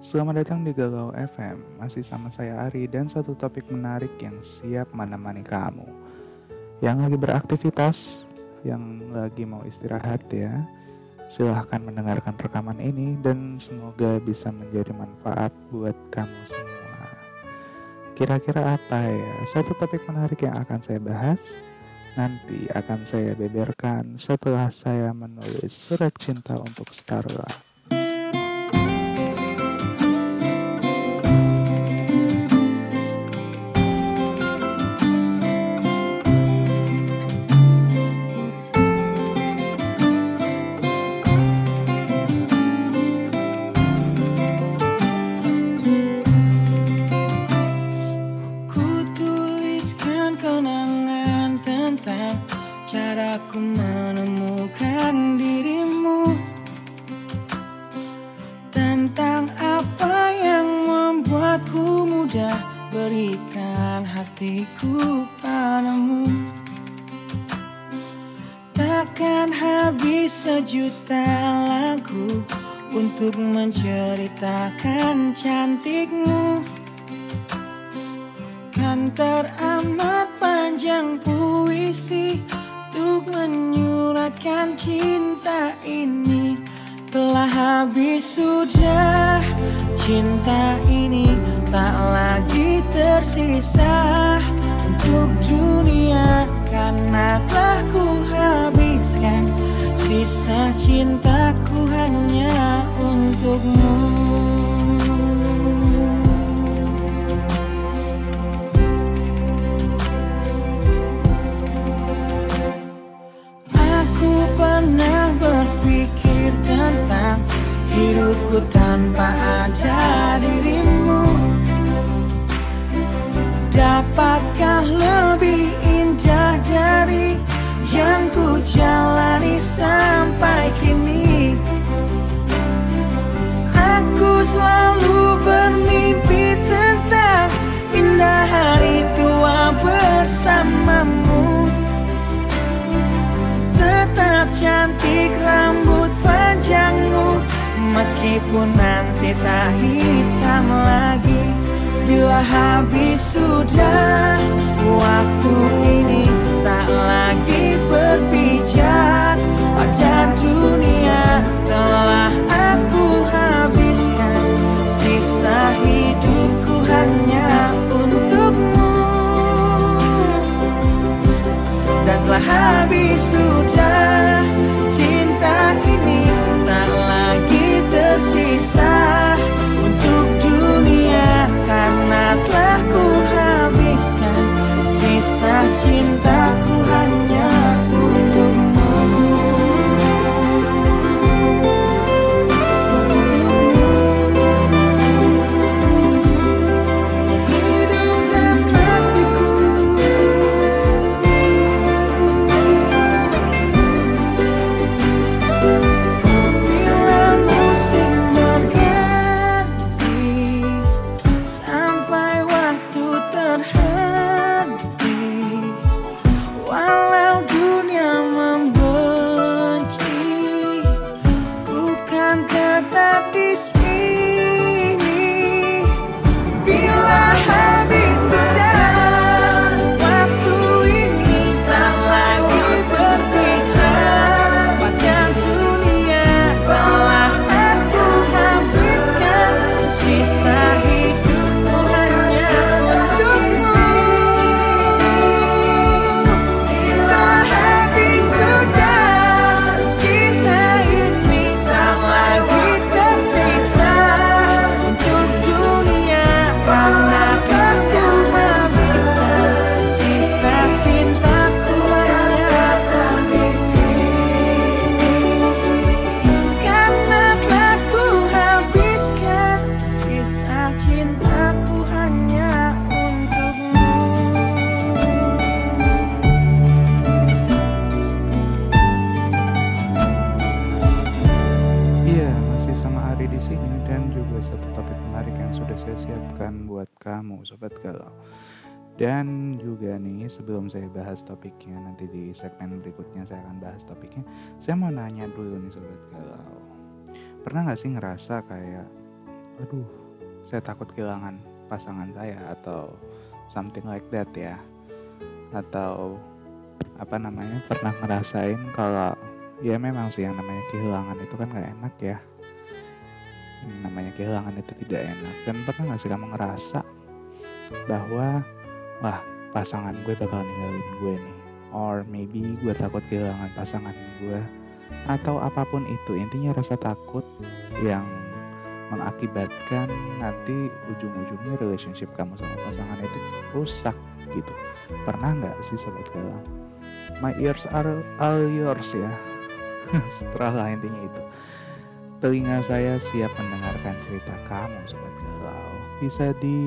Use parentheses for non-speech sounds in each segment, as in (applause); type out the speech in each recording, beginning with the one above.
Selamat datang di Galau FM, masih sama saya Ari dan satu topik menarik yang siap menemani kamu. Yang lagi beraktivitas, yang lagi mau istirahat ya, silahkan mendengarkan rekaman ini dan semoga bisa menjadi manfaat buat kamu semua. Kira-kira apa ya satu topik menarik yang akan saya bahas? Nanti akan saya beberkan setelah saya menulis surat cinta untuk Starla. Sejuta lagu Untuk menceritakan cantikmu. Kan teramat panjang puisi Untuk menyuratkan cinta ini. Telah habis sudah cinta ini Tak lagi tersisa untuk dunia Karena telah ku habiskan Sisa cintaku hanya untukmu. Aku pernah berpikir tentang Hidupku tanpa ada dirimu. Dapatkah lebih indah dari yang ku jalani sampai kini. Aku selalu bermimpi tentang indah hari tua bersamamu. Tetap cantik rambut panjangmu Meskipun nanti tak hitam lagi. Bila habis sudah waktu ini tak lagi telah habis sudah Sobat Galau. Dan juga nih sebelum saya bahas topiknya nanti di segmen berikutnya saya akan bahas topiknya. Saya mau nanya dulu nih Sobat Galau. Pernah gak sih ngerasa kayak aduh saya takut kehilangan pasangan saya atau something like that ya atau apa namanya pernah ngerasain kalau ya memang sih yang namanya kehilangan itu kan gak enak ya yang namanya kehilangan itu tidak enak dan pernah gak sih kamu ngerasa bahwa wah pasangan gue bakal ninggalin gue nih. Or maybe gue takut kehilangan pasangan gue. Atau apa pun itu intinya rasa takut yang mengakibatkan nanti ujung-ujungnya relationship kamu sama pasangan itu rusak gitu. Pernah nggak sih sobat galau my ears are all yours ya. (laughs) Setelah intinya itu. Telinga saya siap mendengarkan cerita kamu sobat bisa di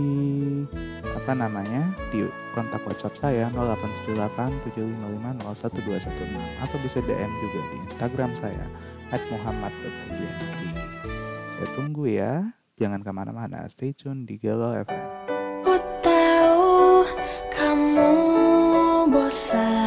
apa namanya di kontak WhatsApp saya 0878 atau bisa DM juga di Instagram saya @muhammad.bianri saya tunggu ya. Jangan ke mana-mana. Stay tune di Galau FM Ku tahu kamu bosan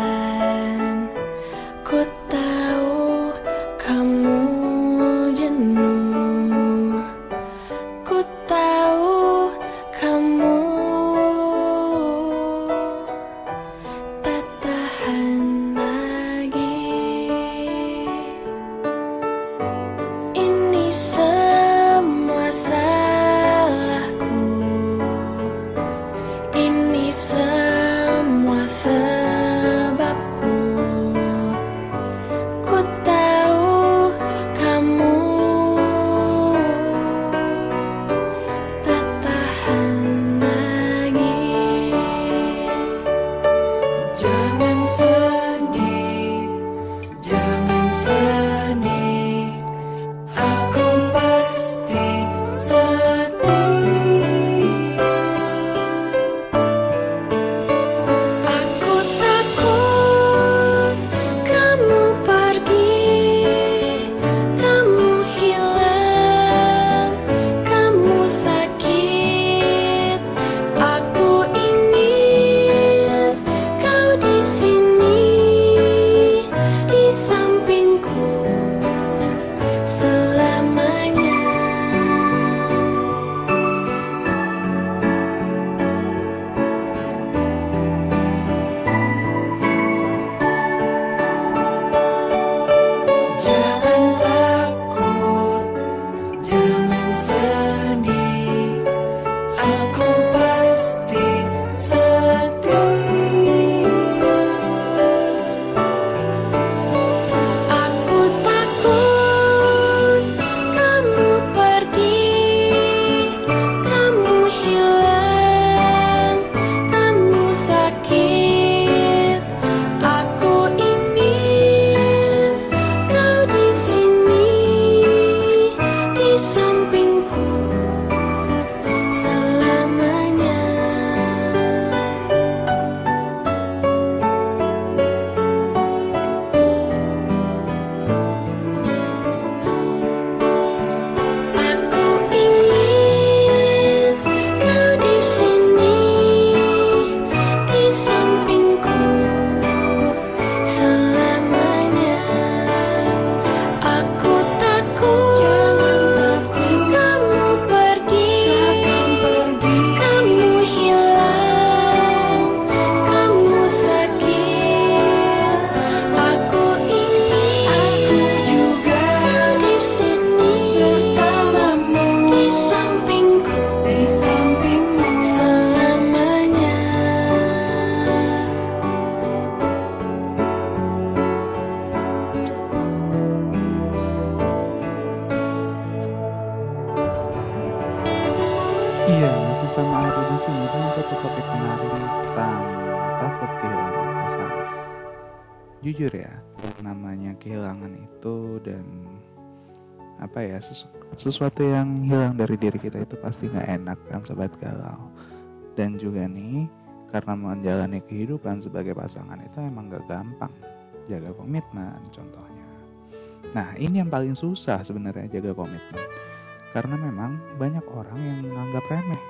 kehilangan pasangan. Jujur ya, namanya kehilangan itu dan apa ya sesu- sesuatu yang hilang dari diri kita itu pasti nggak enak kan sobat galau. Dan juga nih karena menjalani kehidupan sebagai pasangan itu emang gak gampang jaga komitmen contohnya. Nah ini yang paling susah sebenarnya jaga komitmen karena memang banyak orang yang menganggap remeh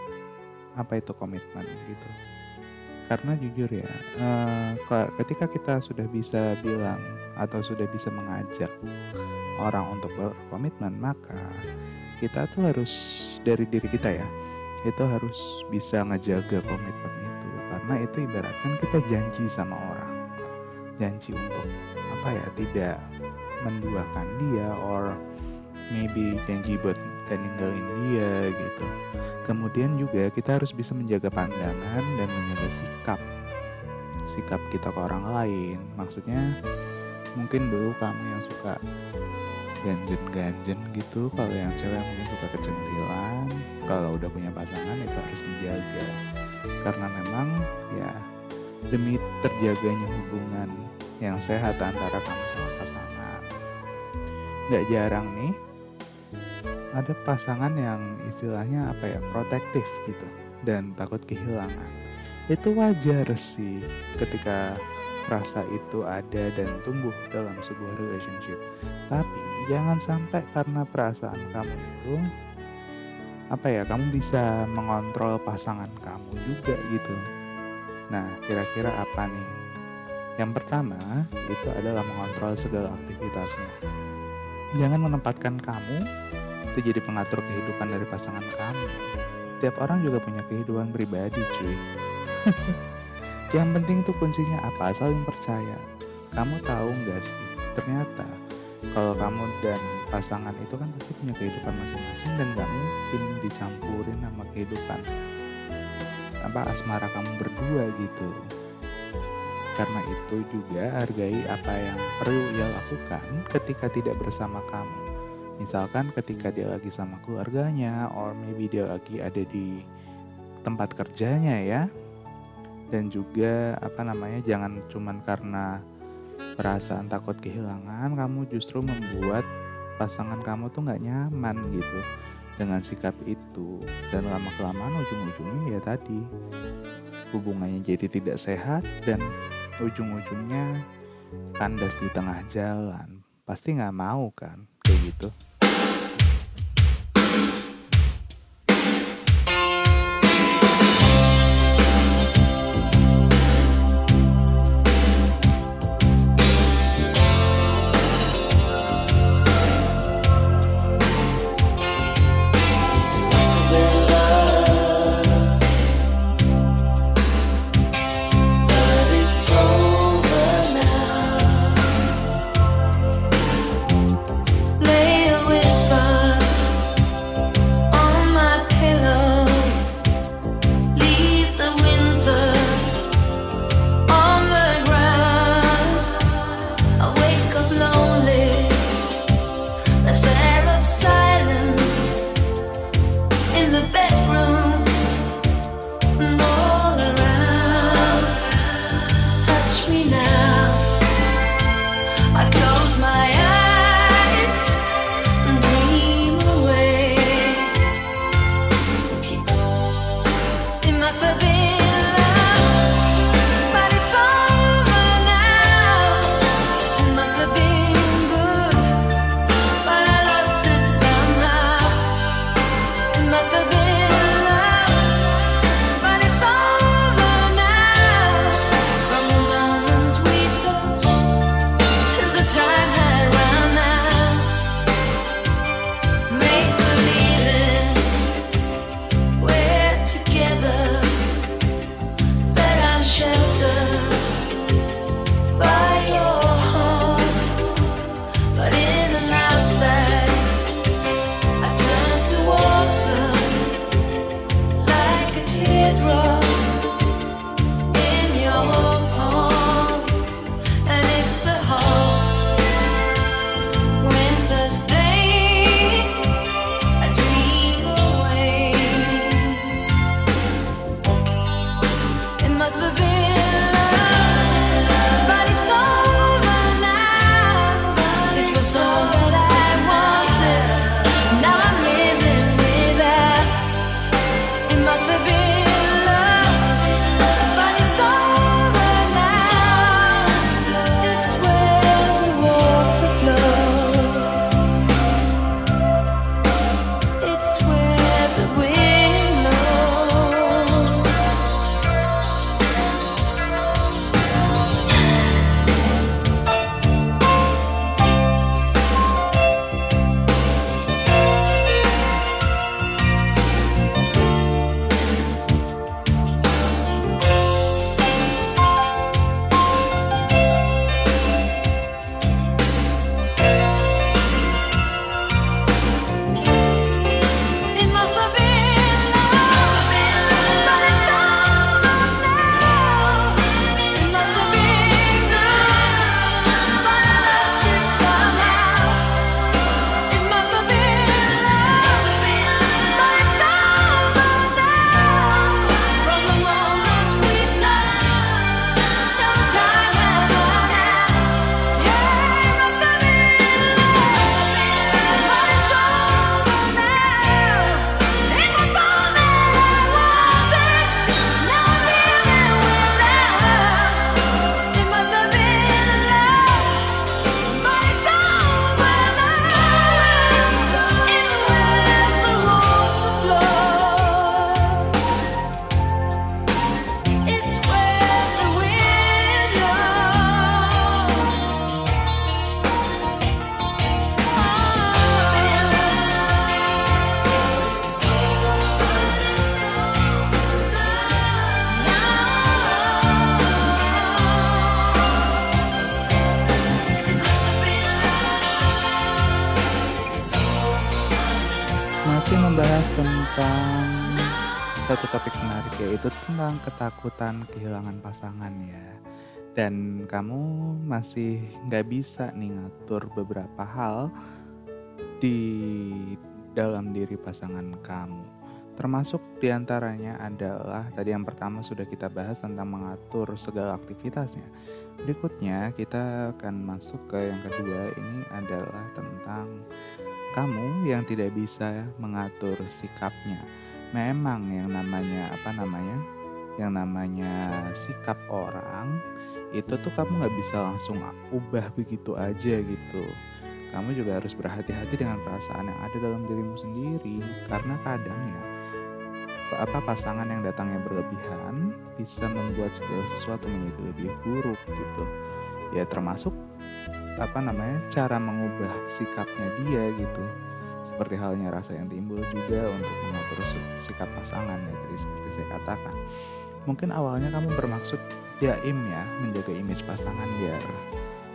apa itu komitmen gitu karena jujur ya ke- ketika kita sudah bisa bilang atau sudah bisa mengajak orang untuk berkomitmen maka kita tuh harus dari diri kita ya itu harus bisa ngejaga komitmen itu. Karena itu ibaratkan kita janji sama orang. Janji untuk apa ya tidak menduakan dia or maybe janji buat gak ninggalin dia gitu. Kemudian juga kita harus bisa menjaga pandangan dan menjaga sikap. Sikap kita ke orang lain. Maksudnya mungkin dulu kamu yang suka ganjen-ganjen gitu. Kalau yang cewek mungkin suka kecentilan. Kalau udah punya pasangan itu harus dijaga. Karena memang ya demi terjaganya hubungan yang sehat antara kamu sama pasangan. Nggak jarang nih ada pasangan yang istilahnya apa ya protektif gitu dan takut kehilangan. Itu wajar sih ketika rasa itu ada dan tumbuh dalam sebuah relationship. Tapi jangan sampai karena perasaan kamu itu apa ya kamu bisa mengontrol pasangan kamu juga gitu. Nah kira-kira apa nih? Yang pertama itu adalah mengontrol segala aktivitasnya. Jangan menempatkan kamu itu jadi pengatur kehidupan dari pasangan kamu. Tiap orang juga punya kehidupan pribadi cuy. (laughs) Yang penting itu kuncinya apa? Saling percaya. Kamu tahu nggak sih? Ternyata kalau kamu dan pasangan itu kan pasti punya kehidupan masing-masing dan gak mungkin dicampurin sama kehidupan apa asmara kamu berdua gitu. Karena itu juga hargai apa yang perlu ia lakukan ketika tidak bersama kamu misalkan ketika dia lagi sama keluarganya or maybe dia lagi ada di tempat kerjanya ya. Dan juga apa namanya jangan cuman karena perasaan takut kehilangan kamu justru membuat pasangan kamu tuh nggak nyaman gitu dengan sikap itu. Dan lama kelamaan ujung-ujungnya ya tadi hubungannya jadi tidak sehat dan ujung-ujungnya kandas di tengah jalan. Pasti nggak mau kan kayak gitu tentang satu topik menarik yaitu tentang ketakutan kehilangan pasangan ya. Dan kamu masih nggak bisa nih ngatur beberapa hal di dalam diri pasangan kamu. Termasuk di antaranya adalah tadi yang pertama sudah kita bahas tentang mengatur segala aktivitasnya. Berikutnya kita akan masuk ke yang kedua ini adalah tentang kamu yang tidak bisa mengatur sikapnya. Memang yang namanya apa namanya? Yang namanya sikap orang itu tuh kamu nggak bisa langsung ubah begitu aja gitu. Kamu juga harus berhati-hati dengan perasaan yang ada dalam dirimu sendiri karena kadang ya apa pasangan yang datangnya berlebihan bisa membuat segala sesuatu menjadi lebih buruk gitu. Ya termasuk apa namanya cara mengubah sikapnya dia gitu. Seperti halnya rasa yang timbul juga untuk mengatur si- sikap pasangan ya tadi seperti saya katakan. Mungkin awalnya kamu bermaksud jaim ya menjaga image pasangan biar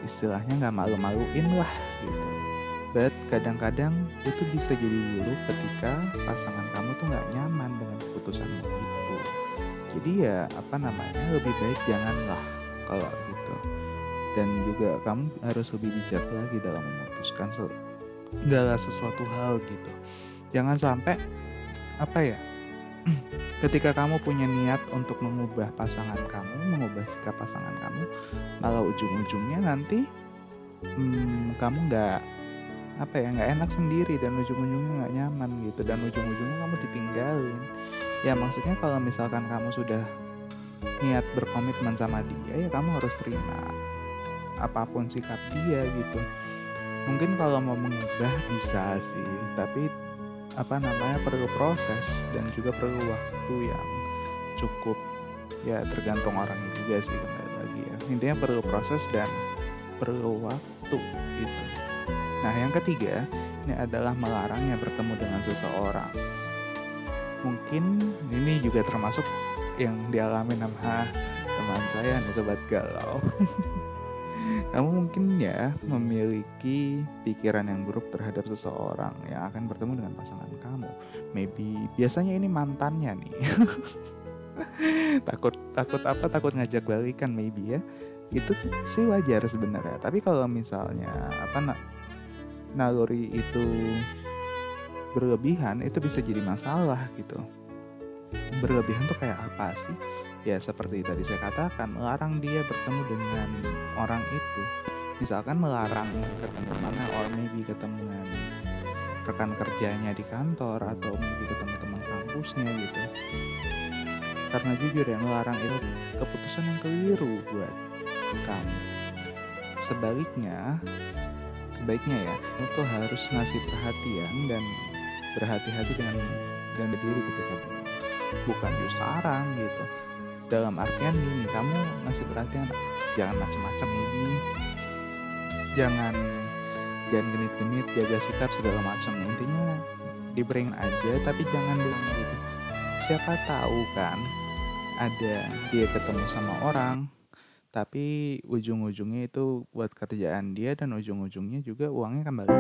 istilahnya nggak malu-maluin lah gitu. But kadang-kadang itu bisa jadi buruk ketika pasangan kamu tuh nggak nyaman dengan keputusanmu itu. Jadi ya apa namanya lebih baik janganlah kalau gitu dan juga kamu harus lebih bijak lagi dalam memutuskan se- segala sesuatu hal gitu. Jangan sampai apa ya (clears throat) ketika kamu punya niat untuk mengubah pasangan kamu mengubah sikap pasangan kamu malah ujung-ujungnya nanti hmm, kamu nggak apa ya nggak enak sendiri dan ujung-ujungnya nggak nyaman gitu. Dan ujung-ujungnya kamu ditinggalin. Ya maksudnya kalau misalkan kamu sudah niat berkomitmen sama dia ya kamu harus terima apa pun sikap dia gitu. Mungkin kalau mau mengubah bisa sih tapi apa namanya perlu proses dan juga perlu waktu yang cukup. Ya tergantung orangnya juga sih kembali lagi ya. Intinya perlu proses dan perlu waktu gitu. Nah yang ketiga ini adalah melarangnya bertemu dengan seseorang. Mungkin ini juga termasuk yang dialami sama teman saya nih sobat galau (laughs) kamu mungkin ya memiliki pikiran yang buruk terhadap seseorang yang akan bertemu dengan pasangan kamu. Maybe biasanya ini mantannya nih. (laughs) takut takut apa? Takut ngajak balikan maybe ya. Itu sih wajar sebenarnya. Tapi kalau misalnya apa nak naluri itu berlebihan itu bisa jadi masalah gitu. Berlebihan tuh kayak apa sih? ya seperti tadi saya katakan melarang dia bertemu dengan orang itu misalkan melarang ketemu mana or maybe ketemu rekan kerjanya di kantor atau maybe ketemu teman kampusnya gitu. Karena jujur ya melarang itu keputusan yang keliru buat kamu. Sebaliknya sebaiknya ya kamu tuh harus ngasih perhatian dan berhati-hati dengan dengan diri ketika bukan just sarang gitu dalam artian gini kamu ngasih perhatian jangan macam-macam ini. Jangan jangan genit-genit jaga sikap segala macam intinya dibring aja tapi jangan bilang gitu. Siapa tahu kan ada dia ketemu sama orang tapi ujung-ujungnya itu buat kerjaan dia dan ujung-ujungnya juga uangnya kembali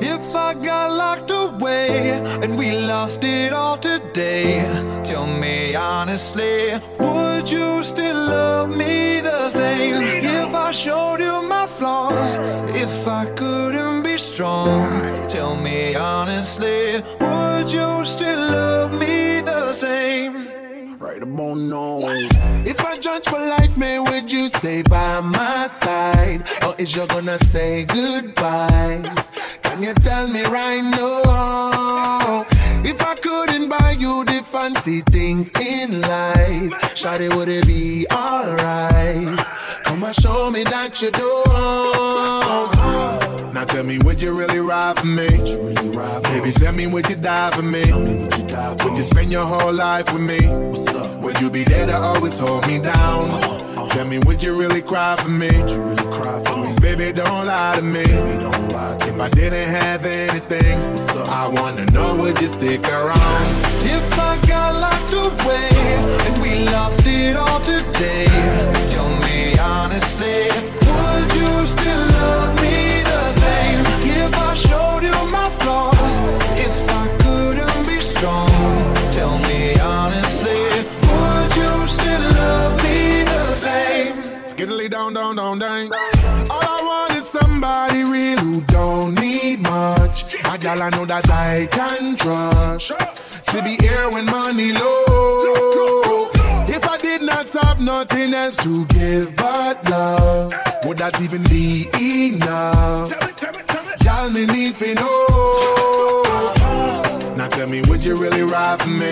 If I got locked away and we lost it all today, tell me honestly, would you still love me the same? If I showed you my flaws, if I couldn't be strong, tell me honestly, would you still love me the same? Right about now. If I judge for life, man, would you stay by my side? Or is you gonna say goodbye? Can you tell me right now? If I couldn't buy you the fancy things in life, Shawty, would it be alright? Come and show me that you do. Now tell me, would you really ride for me? Baby, tell me, would you die for me? Would you spend your whole life with me? Would you be there to always hold me down? Tell me, would you really cry for me? Baby, don't lie to me. If I didn't have anything, I wanna know, would you stick around? If I got locked away and we lost it all today, tell me honestly, would you still love me the same? If I showed you my flaws, if I couldn't down, down, down. All I want is somebody real who don't need much. A gal I know that I can trust. To be here when money low. If I did not have nothing else to give but love, would that even be enough? Y'all me need to know. Now tell me, would you really ride for me?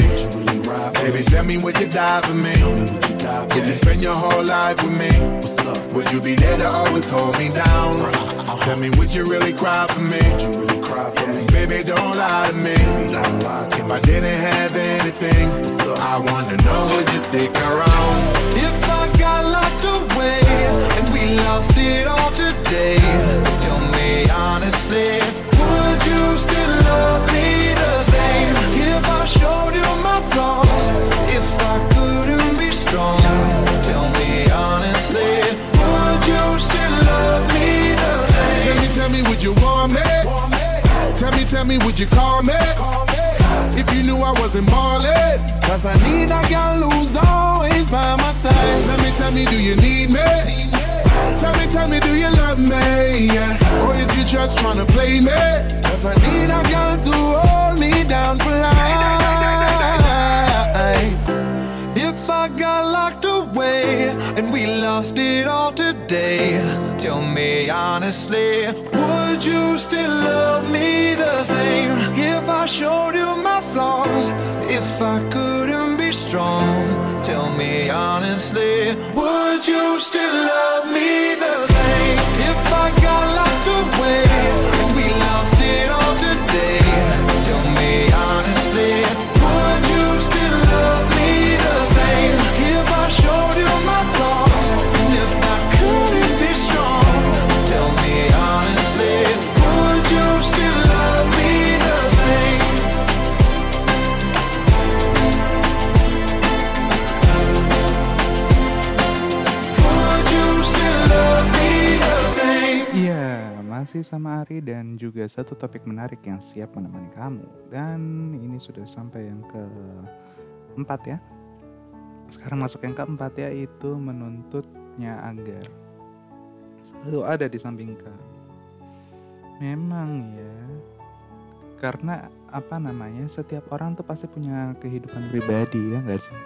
Baby, tell me, would you die for me? Would you spend your whole life with me? What's up? Would you be there to always hold me down? Tell me, would you really cry for me? you really cry for me? Baby, don't lie to me. If I didn't have anything, I wanna know, would you stick around? Tell me, me, would you call me? If you knew I wasn't ballin'. Cause I need a girl who's always by my side. Tell me, tell me, do you need me? Tell me, tell me, do you love me? Yeah. Or is you just tryna play me? Cause I need a girl to hold me down for life. Away and we lost it all today, tell me honestly, would you still love me the same? If I showed you my flaws, if I couldn't be strong, tell me honestly, would you still love me the same? If I got locked away juga satu topik menarik yang siap menemani kamu. Dan ini sudah sampai yang ke empat ya. Sekarang masuk yang keempat ya, itu menuntutnya agar selalu ada di samping kamu. Memang ya, karena apa namanya, setiap orang tuh pasti punya kehidupan pribadi ya nggak sih?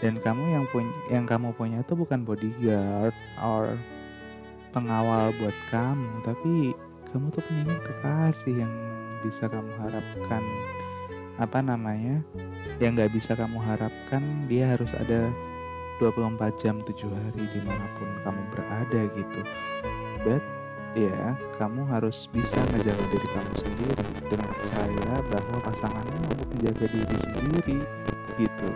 Dan kamu yang punya, yang kamu punya itu bukan bodyguard or pengawal buat kamu tapi kamu tuh punya kekasih yang bisa kamu harapkan. Apa namanya? Yang nggak bisa kamu harapkan dia harus ada 24 jam 7 hari di mana pun kamu berada gitu. But ya kamu harus bisa menjaga diri kamu sendiri dengan percaya bahwa pasanganmu mampu menjaga diri sendiri gitu.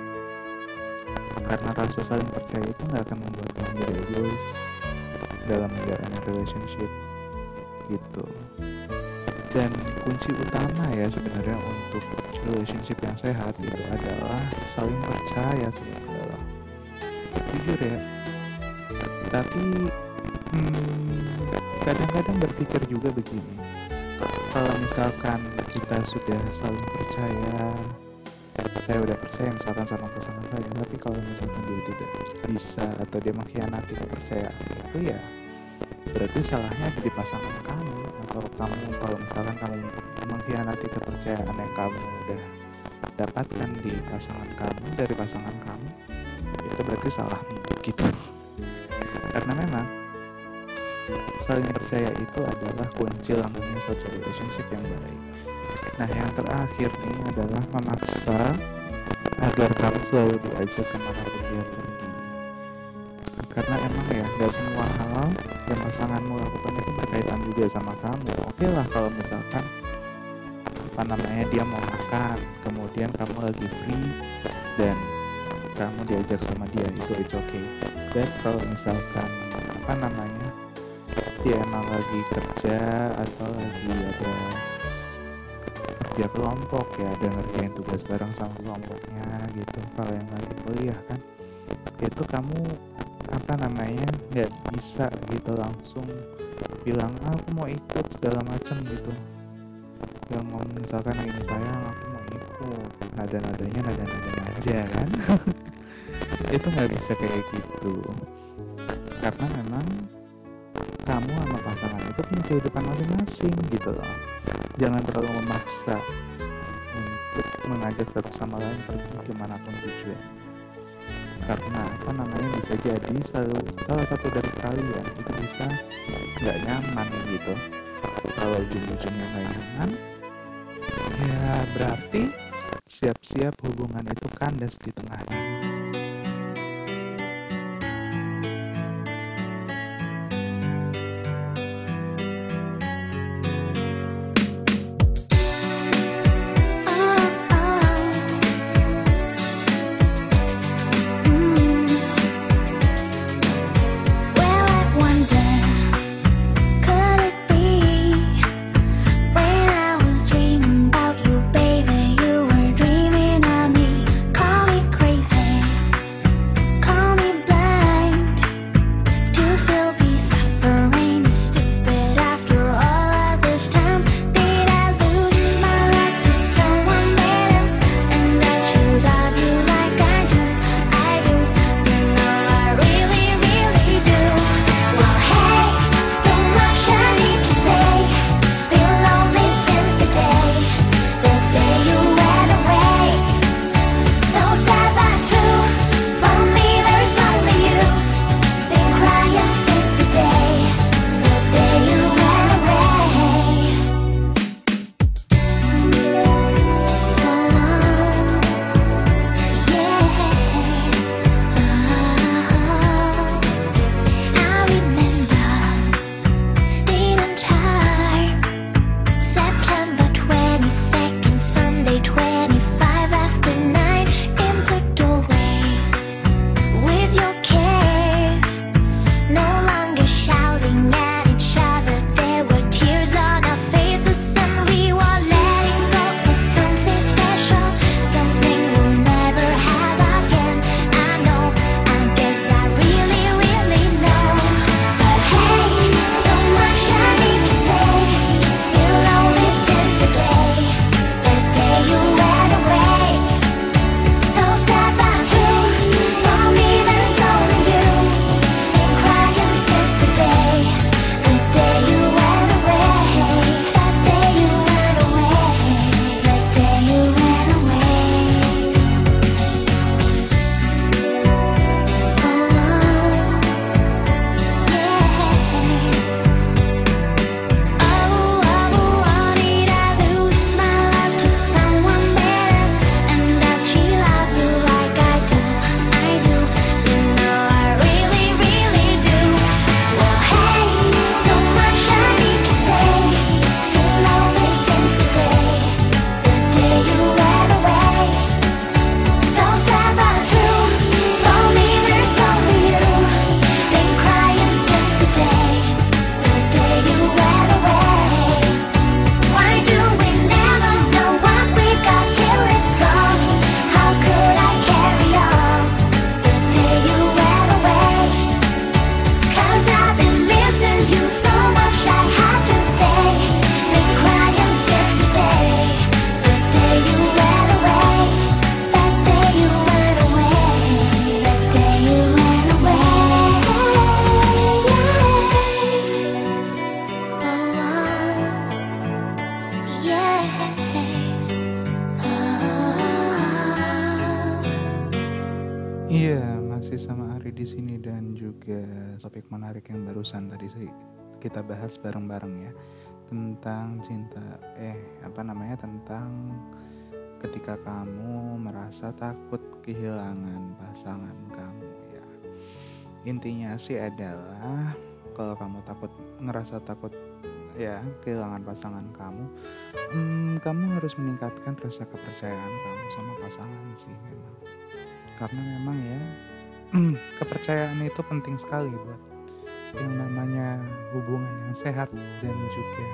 Karena rasa saling percaya itu nggak akan membuat kamu menjadi egois dalam menjalani relationship gitu. Dan kunci utama ya sebenarnya untuk relationship yang sehat itu adalah saling percaya dalam jujur ya. Tapi hmm, kadang-kadang berpikir juga begini. Kalau misalkan kita sudah saling percaya saya udah percaya misalkan sama pasangan saya tapi kalau misalkan dia tidak bisa atau dia mengkhianati kepercayaan itu ya berarti salahnya ada di pasangan kamu atau kamu kalau misalkan kamu mengkhianati kepercayaan yang kamu udah dapatkan di pasangan kamu dari pasangan kamu itu berarti salahmu gitu. Karena memang saling percaya itu adalah kunci langgengnya suatu relationship yang baik. Nah yang terakhir nih adalah memaksa agar kamu selalu diajak ke mana pun dia pergi karena emang ya nggak semua hal yang pasanganmu lakukan itu berkaitan juga sama kamu. Oke lah kalau misalkan apa namanya dia mau makan kemudian kamu lagi free dan kamu diajak sama dia itu it's okay. Dan kalau misalkan apa namanya dia emang lagi kerja atau lagi ada kerja kelompok ya ada ngerjain tugas bareng sama kelompoknya gitu. Kalau yang lagi kuliah kan itu kamu apa namanya nggak bisa gitu langsung bilang ah, aku mau ikut segala macam gitu. Yang mau misalkan ini saya aku mau ikut. Nada nadanya nada nada aja kan? (laughs) Itu nggak bisa kayak gitu. Karena memang kamu sama pasangan itu punya kehidupan masing-masing gitu loh. Jangan terlalu memaksa untuk mengajak satu sama lain pergi ke mana pun tujuan karena apa namanya bisa jadi satu salah satu dari kalian ya, itu bisa nggak nyaman gitu. Kalau ujung-ujungnya nggak nyaman ya berarti siap-siap hubungan itu kandas di tengahnya. kasih sama Ari di sini dan juga topik menarik yang barusan tadi sih kita bahas bareng-bareng ya tentang cinta eh apa namanya tentang ketika kamu merasa takut kehilangan pasangan kamu ya. Intinya sih adalah kalau kamu takut ngerasa takut ya kehilangan pasangan kamu hmm, kamu harus meningkatkan rasa kepercayaan kamu sama pasangan sih memang. Karena memang ya Hmm. kepercayaan itu penting sekali buat yang namanya hubungan yang sehat dan juga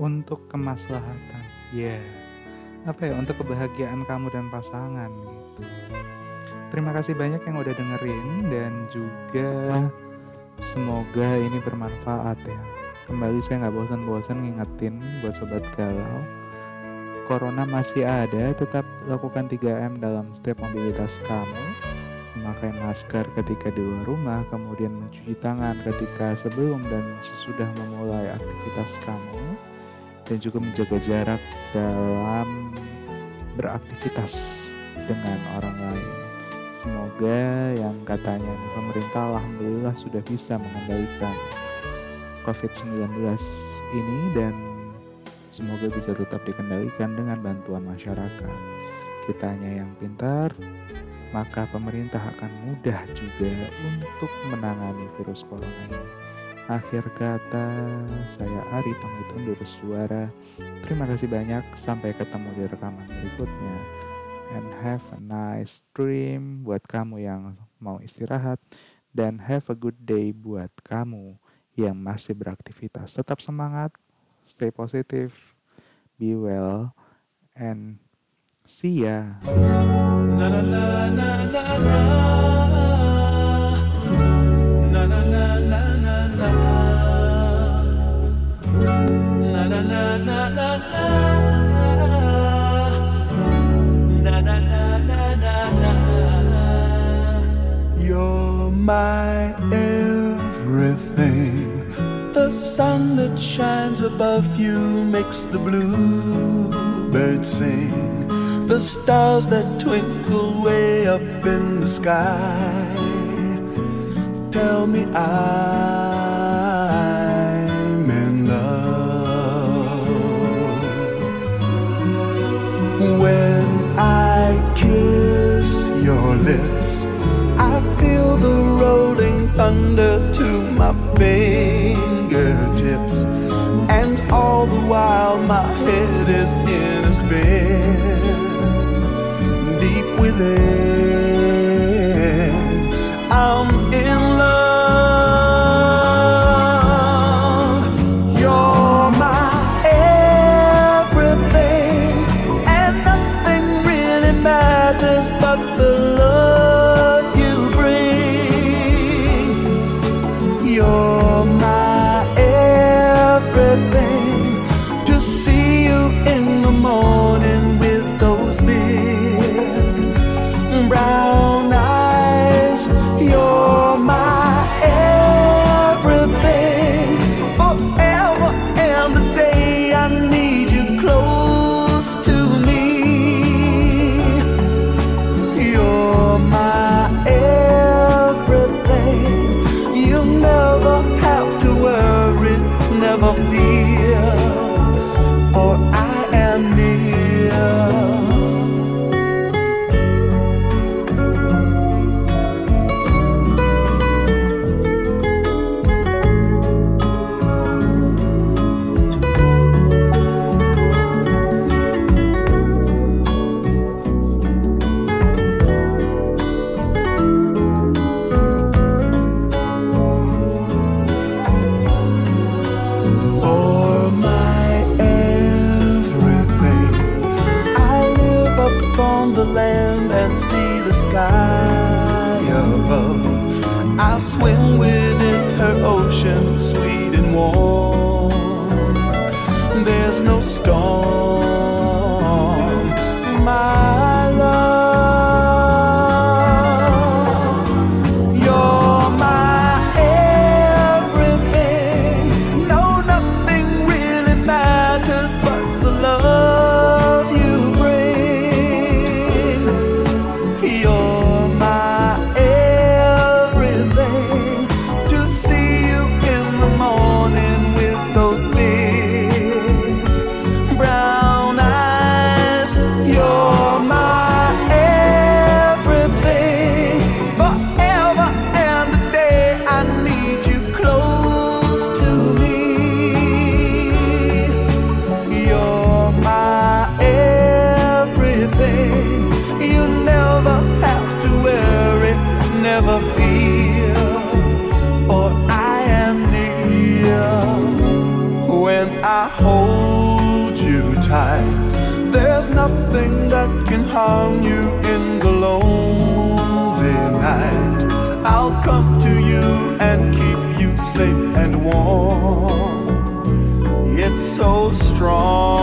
untuk kemaslahatan. Ya. Yeah. Apa ya untuk kebahagiaan kamu dan pasangan gitu. Terima kasih banyak yang udah dengerin dan juga semoga ini bermanfaat ya. Kembali saya nggak bosan-bosan ngingetin buat sobat galau. Corona masih ada, tetap lakukan 3M dalam setiap mobilitas kamu memakai masker ketika di luar rumah, kemudian mencuci tangan ketika sebelum dan sesudah memulai aktivitas kamu, dan juga menjaga jarak dalam beraktivitas dengan orang lain. Semoga yang katanya pemerintah alhamdulillah sudah bisa mengendalikan COVID-19 ini dan semoga bisa tetap dikendalikan dengan bantuan masyarakat. Kitanya yang pintar, maka pemerintah akan mudah juga untuk menangani virus corona ini. Akhir kata, saya Ari pamit undur suara. Terima kasih banyak, sampai ketemu di rekaman berikutnya. And have a nice dream buat kamu yang mau istirahat. Dan have a good day buat kamu yang masih beraktivitas. Tetap semangat, stay positive, be well, and See ya. Na, na, na, You're my everything. The sun that shines above you makes the bluebird sing. The stars that twinkle way up in the sky tell me I'm in love. When I kiss your lips, I feel the rolling thunder to my fingertips. And all the while my head is in a spin there. Storm, my safe and warm. It's so strong.